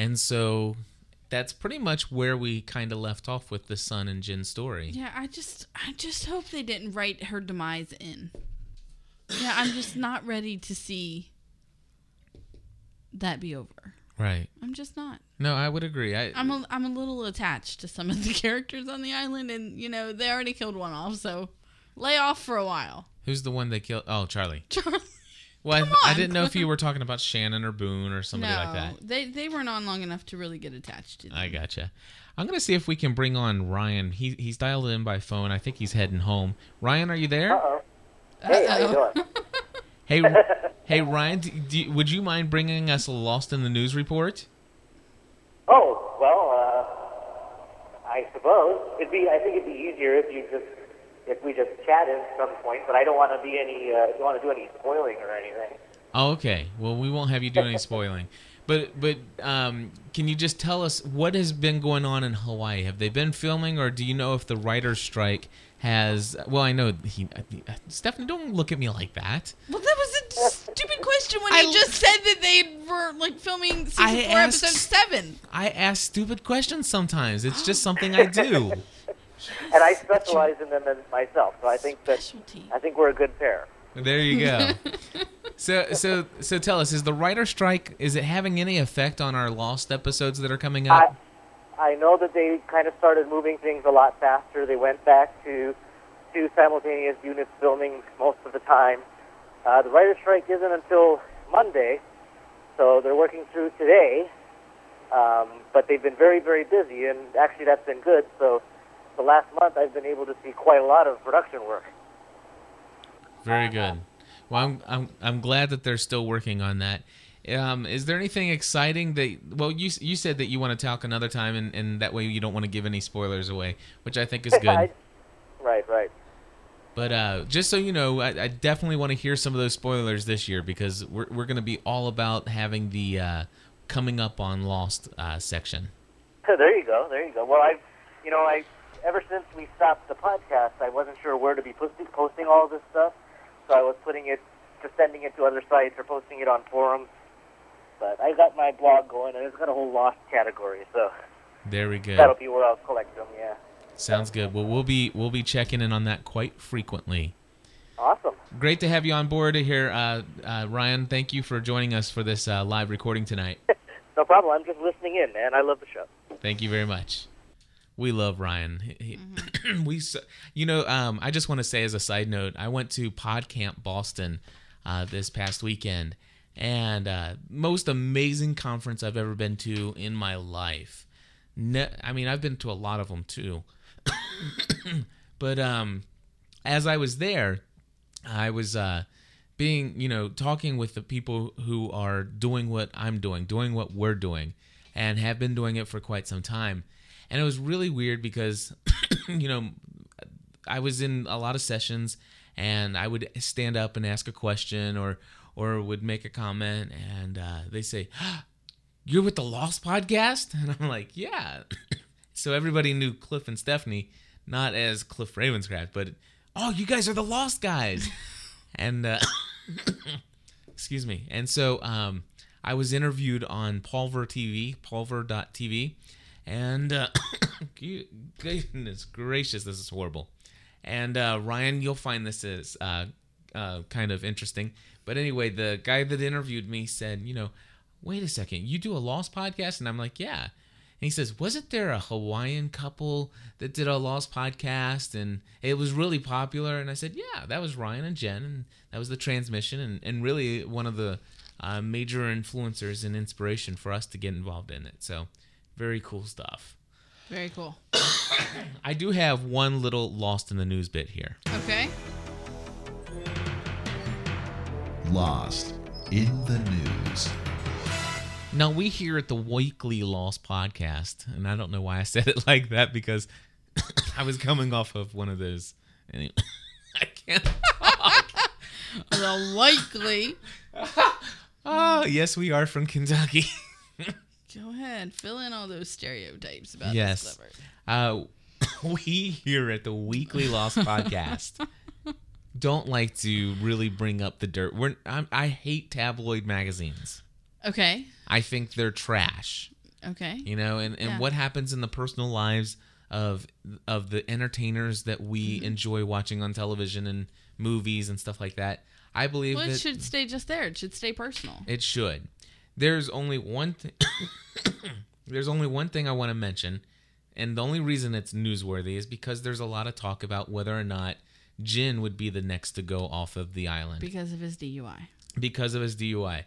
And so that's pretty much where we kind of left off with the Sun and Jin story.
Yeah, I just I just hope they didn't write her demise in. Yeah, I'm just not ready to see that be over.
Right.
I'm just not.
No, I would agree. I
I'm a, I'm a little attached to some of the characters on the island, and you know they already killed one off, so lay off for a while.
Who's the one they killed? Oh, Charlie.
Charlie.
Well,
Come
I, I didn't know if you were talking about Shannon or Boone or somebody
no,
like that.
they they weren't on long enough to really get attached to them.
I gotcha. I'm gonna see if we can bring on Ryan. He he's dialed in by phone. I think he's heading home. Ryan, are you there?
Uh-oh. Hey, how you doing?
Hey, hey, Ryan, do, do, would you mind bringing us a Lost in the News report?
Oh, well, uh, I suppose it'd be. I think it'd be easier if you just if we just chatted at some point. But I don't want to be any. Uh, don't want to do any spoiling or anything.
Oh, okay. Well, we won't have you do any spoiling. But but um, can you just tell us what has been going on in Hawaii? Have they been filming, or do you know if the writer's strike has? Well, I know he. Uh, Stephanie, don't look at me like that.
Well, that was a stupid question when
I-
you just said that they were like filming season
I
four,
asked-
episode seven.
I ask stupid questions sometimes. It's just something I do.
And I specialize in them in myself, so I think that I think we're a good pair.
There you go. so so so tell us, is the writer strike is it having any effect on our lost episodes that are coming up?
I know that they kind of started moving things a lot faster. They went back to two simultaneous units filming most of the time. Uh, the writer's strike isn't until Monday, so they're working through today. Um, but they've been very, very busy, and actually that's been good. So the last month I've been able to see quite a lot of production work.
Very good. Well, I'm I'm I'm glad that they're still working on that. Um, is there anything exciting that? Well, you you said that you want to talk another time, and, and that way you don't want to give any spoilers away, which I think is good.
I- right, right.
But uh, just so you know, I, I definitely want to hear some of those spoilers this year because we're we're going to be all about having the uh, coming up on Lost uh, section.
there you go. There you go. Well, I, you know, I ever since we stopped the podcast, I wasn't sure where to be posting, posting all this stuff, so I was putting it, just sending it to other sites or posting it on forums. But I got my blog going, and it's got a whole lost category, so
There we go.
that'll be where I'll collect them. Yeah.
Sounds good. Well, we'll be we'll be checking in on that quite frequently.
Awesome.
Great to have you on board here, uh, uh, Ryan. Thank you for joining us for this uh, live recording tonight.
No problem. I'm just listening in, man. I love the show.
Thank you very much. We love Ryan. He- he- we, you know, um, I just want to say as a side note, I went to PodCamp Boston uh, this past weekend, and uh, most amazing conference I've ever been to in my life. I mean, I've been to a lot of them too, but um, as I was there, I was uh, being, you know, talking with the people who are doing what I'm doing, doing what we're doing, and have been doing it for quite some time. And it was really weird because, you know, I was in a lot of sessions and I would stand up and ask a question or or would make a comment and uh, they say, "You're with the Lost podcast?" And I'm like, "Yeah." so everybody knew Cliff and Stephanie, not as Cliff Ravenscraft, but oh, you guys are the Lost guys. and uh, excuse me. And so um, I was interviewed on Pulver TV, Pulver.tv, and uh, goodness gracious, this is horrible. And uh, Ryan, you'll find this is uh, uh, kind of interesting. But anyway, the guy that interviewed me said, you know, wait a second, you do a Lost podcast? And I'm like, yeah. And he says, wasn't there a Hawaiian couple that did a Lost podcast and it was really popular? And I said, yeah, that was Ryan and Jen, and that was the transmission, and, and really one of the uh, major influencers and inspiration for us to get involved in it. So, very cool stuff.
Very cool.
I do have one little lost in the news bit here.
Okay.
Lost in the news.
Now we here at the Weekly Lost podcast, and I don't know why I said it like that because I was coming off of one of those. Anyway, I can't. talk.
the likely.
Oh ah, yes, we are from Kentucky.
Go ahead, fill in all those stereotypes about
yes,
this
uh, we here at the Weekly Lost podcast don't like to really bring up the dirt. We're I'm, I hate tabloid magazines.
Okay.
I think they're trash.
Okay.
You know, and, and
Yeah.
what happens in the personal lives of of the entertainers that we
Mhm.
enjoy watching on television and movies and stuff like that. I believe
Well,
that
it should stay just there. It should stay personal.
it should. There's only one thing. there's only one thing I want to mention, and the only reason it's newsworthy is because there's a lot of talk about whether or not Jin would be the next to go off of the island
because of his DUI.
because of his DUI.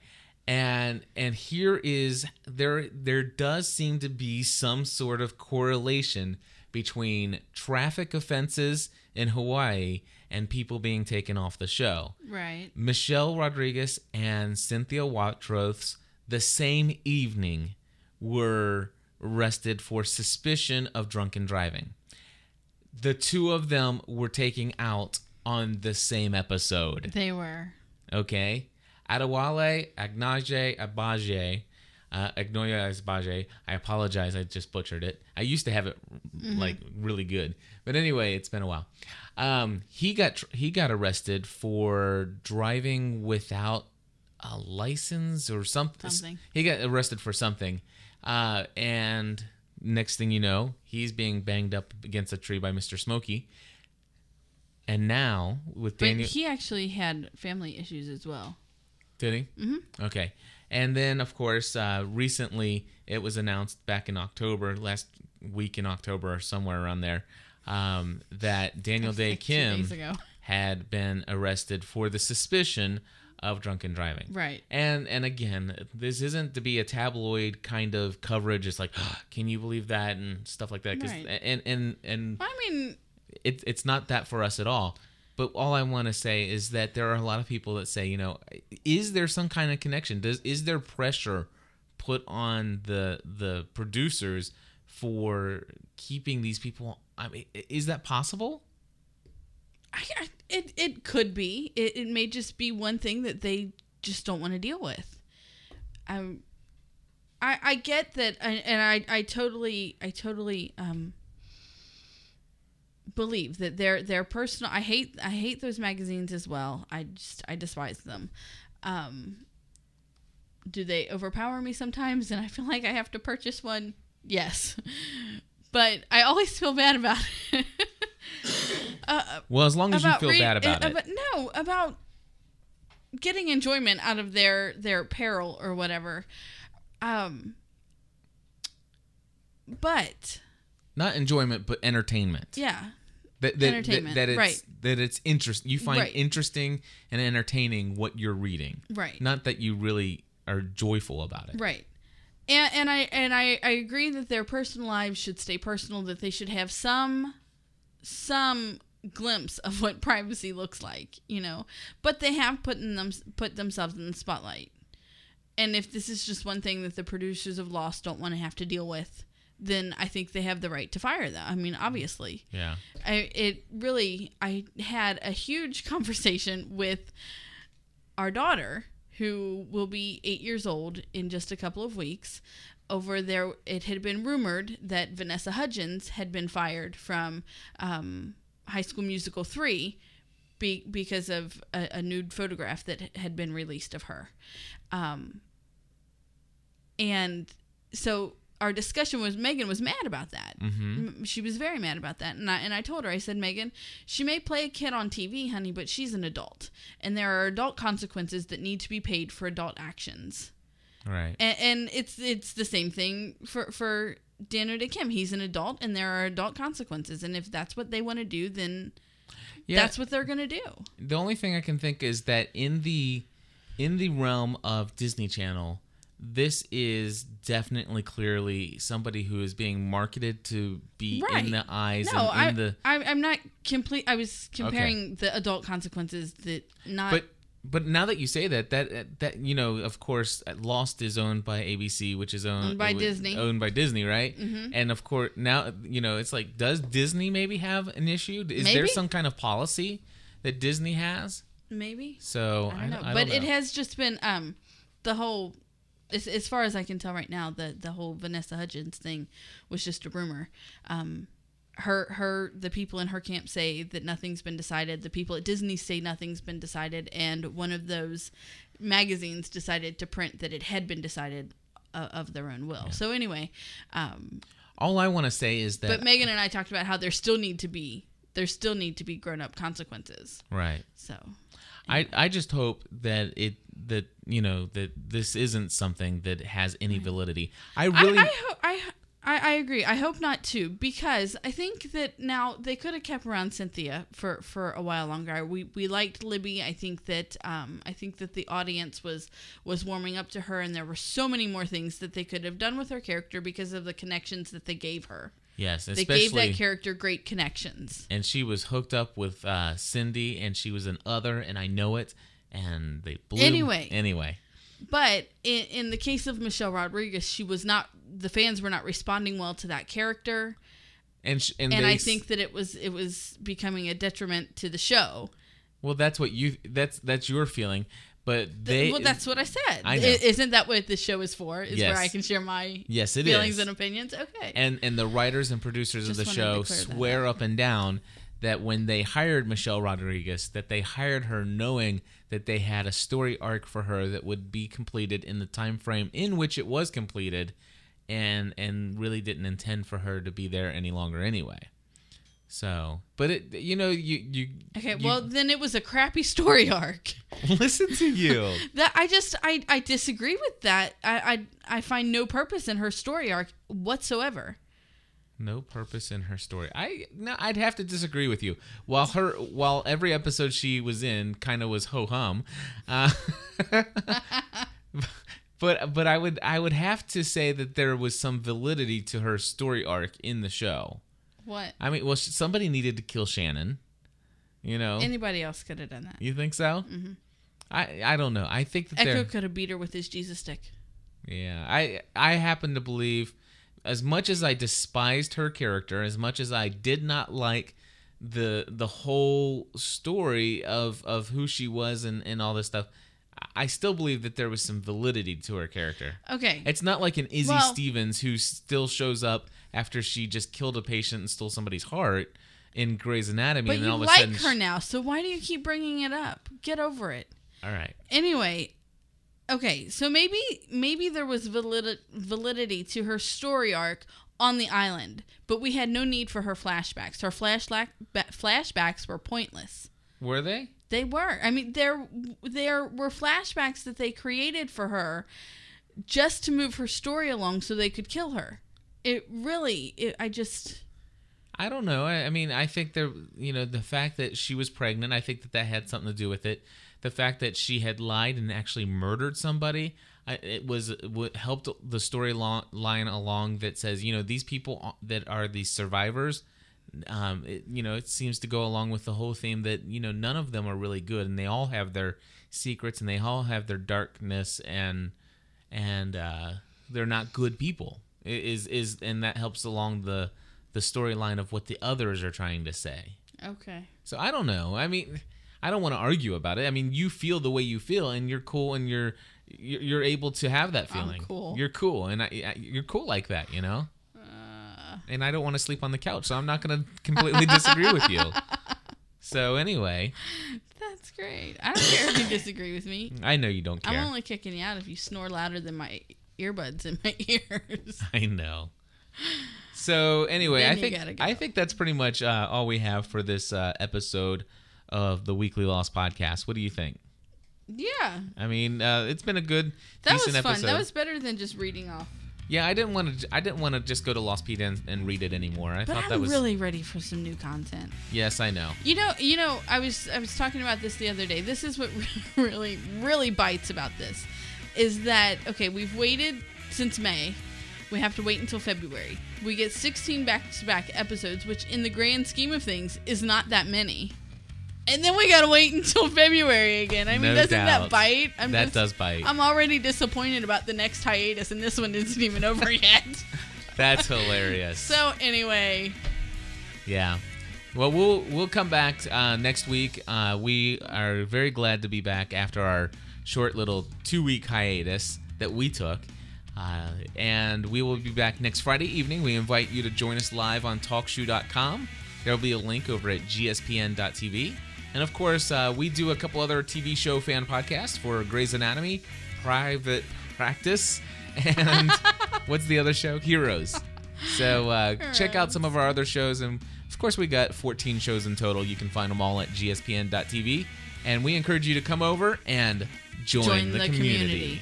And and here is there there does seem to be some sort of correlation between traffic offenses in Hawaii and people being taken off the show.
Right.
Michelle Rodriguez and Cynthia Watros the same evening were arrested for suspicion of drunken driving. The two of them were taking out on the same episode.
They were.
Okay. Adewale Agnaje Abaje. Uh, Agnoya Asbaje. I apologize. I just butchered it. I used to have it
Mhm.
like really good, but anyway, it's been a while. Um, he got tr- he got arrested for driving without a license or something.
Something.
He got arrested for something, uh, and next thing you know, he's being banged up against a tree by Mister Smokey. And now with
But
Daniel,
he actually had family issues as well.
did he?
Mhm.
Okay. And then, of course, uh, recently it was announced back in October, last week in October or somewhere around there, um, that Daniel
Dae
Kim had been arrested for the suspicion of drunken driving.
Right.
And and again, this isn't to be a tabloid kind of coverage. It's like, ah, can you believe that and stuff like that.
Right.
And and and
I mean,
it, it's not that for us at all. But all I want to say is that there are a lot of people that say, you know, is there some kind of connection? Does is there pressure put on the the producers for keeping these people? I mean, is that possible?
I, it it could be. It, it may just be one thing that they just don't want to deal with. Um, I I get that, and I I totally I totally um believe that they're they're personal. I hate I hate those magazines as well. I just I despise them. Um, do they overpower me sometimes, and I feel like I have to purchase one? Yes, but I always feel bad about it. uh,
Well, as long as you feel
read-
bad about
uh,
it.
About, no, about getting enjoyment out of their their peril or whatever. Um, but
Not enjoyment, but entertainment.
yeah,
That, that,
Entertainment,
that, that it's
right.
that it's interest you find
Right.
interesting and entertaining what you're reading.
Right.
Not that you really are joyful about it.
right. And and I and I, I agree that their personal lives should stay personal. That they should have some some glimpse of what privacy looks like, you know. But they have put in them put themselves in the spotlight. And if this is just one thing that the producers of Lost don't want to have to deal with, then I think they have the right to fire them. I mean, obviously.
Yeah.
I it really I had a huge conversation with our daughter who will be 8 years old in just a couple of weeks over there it had been rumored that Vanessa Hudgens had been fired from um, High School Musical 3 be, because of a, a nude photograph that had been released of her. Um, and so our discussion was Megan was mad about that.
Mhm.
M- She was very mad about that, and I and I told her I said Megan, she may play a kid on TV, honey, but she's an adult, and there are adult consequences that need to be paid for adult actions.
Right.
And, and it's it's the same thing for for Daniel Dae Kim. He's an adult, and there are adult consequences, and if that's what they want to do, then
Yeah.
that's what they're gonna do.
The only thing I can think is that in the in the realm of Disney Channel, this is definitely clearly somebody who is being marketed to be
Right.
in the eyes
No,
and
I,
in the
I I'm not complete. I was comparing the adult consequences that not.
but but now that you say that that that you know of course Lost is owned by ABC which is owned,
Owned by
uh,
Disney.
owned by Disney right?
Mhm.
and of course now you know it's like does Disney maybe have an issue? Is there some kind of policy that Disney has?
Maybe.
So
I don't know,
I
but
don't
it has just been um the whole as, as far as I can tell right now the the whole Vanessa Hudgens thing was just a rumor. Um, her her the people in her camp say that nothing's been decided. The people at Disney say nothing's been decided, and one of those magazines decided to print that it had been decided uh, of their own will. So anyway, um,
all I want to say is that
but Megan and I talked about how there still need to be there still need to be grown up consequences.
right
So
I I just hope that it that you know that this isn't something that has any validity I really
I, I, ho- I, I, I agree. I hope not too, because I think that now they could have kept around Cynthia for, for a while longer. We we liked Libby. I think that um I think that the audience was was warming up to her, and there were so many more things that they could have done with her character because of the connections that they gave her.
yes
They gave that character great connections.
and she was hooked up with uh, Cindy and she was an other and I know it and they blew
Anyway.
anyway
But in, in the case of Michelle Rodriguez, she was not. The fans were not responding well to that character.
and sh- and,
and I think that it was it was becoming a detriment to the show.
well that's what you that's that's your feeling but
Th-
they
well, that's what I said.
I know.
Isn't that what this show is for? Is
Yes.
where I can share my
Yes, it
feelings
is.
and opinions. Okay.
and and the writers and producers
Just
of the show
to clear that
swear up and down that when they hired Michelle Rodriguez that they hired her knowing that they had a story arc for her that would be completed in the time frame in which it was completed and and really didn't intend for her to be there any longer anyway so but it you know you you
okay.
you-
well, then it was a crappy story arc.
listen to you
That I just I I disagree with that. I I I find no purpose in her story arc whatsoever.
No purpose in her story. I no, I'd have to disagree with you. While her, while every episode she was in kind of was ho hum, uh, but but I would I would have to say that there was some validity to her story arc in the show.
What?
I mean, well, somebody needed to kill Shannon. You know,
Anybody else could have done that.
you think so?
Mhm.
I I don't know. I think that Eko
could have beat her with his Jesus stick.
Yeah, I I happen to believe, as much as I despised her character, as much as I did not like the the whole story of of who she was and and all this stuff, I still believe that there was some validity to her character.
Okay.
It's not like an Izzy
Well-
Stevens who still shows up after she just killed a patient and stole somebody's heart in Grey's Anatomy,
But
and
you
all of a
like
sudden,
her now, so why do you keep bringing it up? Get over it.
all right,
Anyway, okay, so maybe maybe there was valid- validity to her story arc on the island, but we had no need for her flashbacks. Her flashback ba- flashbacks were pointless.
Were they?
They were. I mean, there there were flashbacks that they created for her just to move her story along so they could kill her. It really it, I just
I don't know. I, I mean, I think there, you know, the fact that she was pregnant, I think that that had something to do with it. The fact that she had lied and actually murdered somebody, I, it was what helped the story lo- line along that says, you know, these people that are these survivors, um, it, you know, it seems to go along with the whole theme that you know none of them are really good, and they all have their secrets and they all have their darkness, and and uh, they're not good people. It is is and that helps along the the storyline of what the others are trying to say.
okay.
So I don't know. I mean, I don't want to argue about it. I mean, you feel the way you feel, and you're cool, and you're you're able to have that
I'm
feeling.
cool.
You're cool, and I, I, you're cool like that, you know.
Uh.
and I don't want to sleep on the couch, so I'm not going to completely disagree with you. So anyway,
That's great. I don't care if you disagree with me.
I know you don't care.
I'm only kicking you out if you snore louder than my earbuds in my ears.
I know. So anyway,
Then
I think
go.
I think that's pretty much uh, all we have for this uh, episode of the Weekly Lost podcast. What do you think?
Yeah.
I mean, uh, it's been a good,
That was fun.
episode.
That was better than just reading off.
yeah, I didn't want to. I didn't want to just go to Lostpedia, and read it anymore. I
But
thought
I'm
that was
really ready for some new content.
Yes, I know.
You know, you know, I was I was talking about this the other day. This is what really really bites about this is that okay, we've waited since May. We have to wait until February. We get 16 back-to-back episodes, which in the grand scheme of things is not that many. And then we got to wait until February again. I mean,
No
doesn't
doubt.
that bite?
That does bite.
I'm already disappointed about the next hiatus and this one isn't even over yet.
That's hilarious.
so, anyway,
Yeah. Well, we'll we'll come back uh, next week. Uh, we are very glad to be back after our short little two week hiatus that we took. Uh, and we will be back next Friday evening. We invite you to join us live on TalkShoe.com. There will be a link over at gspn.tv. And of course, uh, we do a couple other TV show fan podcasts for Grey's Anatomy, Private Practice, and what's the other show? Heroes. So uh, check out some of our other shows. And of course, we got 14 shows in total. You can find them all at gspn.tv. And we encourage you to come over and join,
Join
the,
the
community.
community.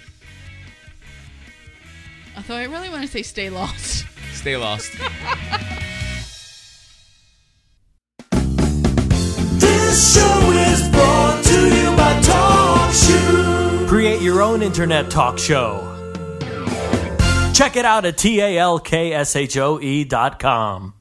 although I really want to say stay lost.
Stay lost.
This show is brought to you by TalkShoe. Create your own internet talk show. Check it out at talkshoe dot com.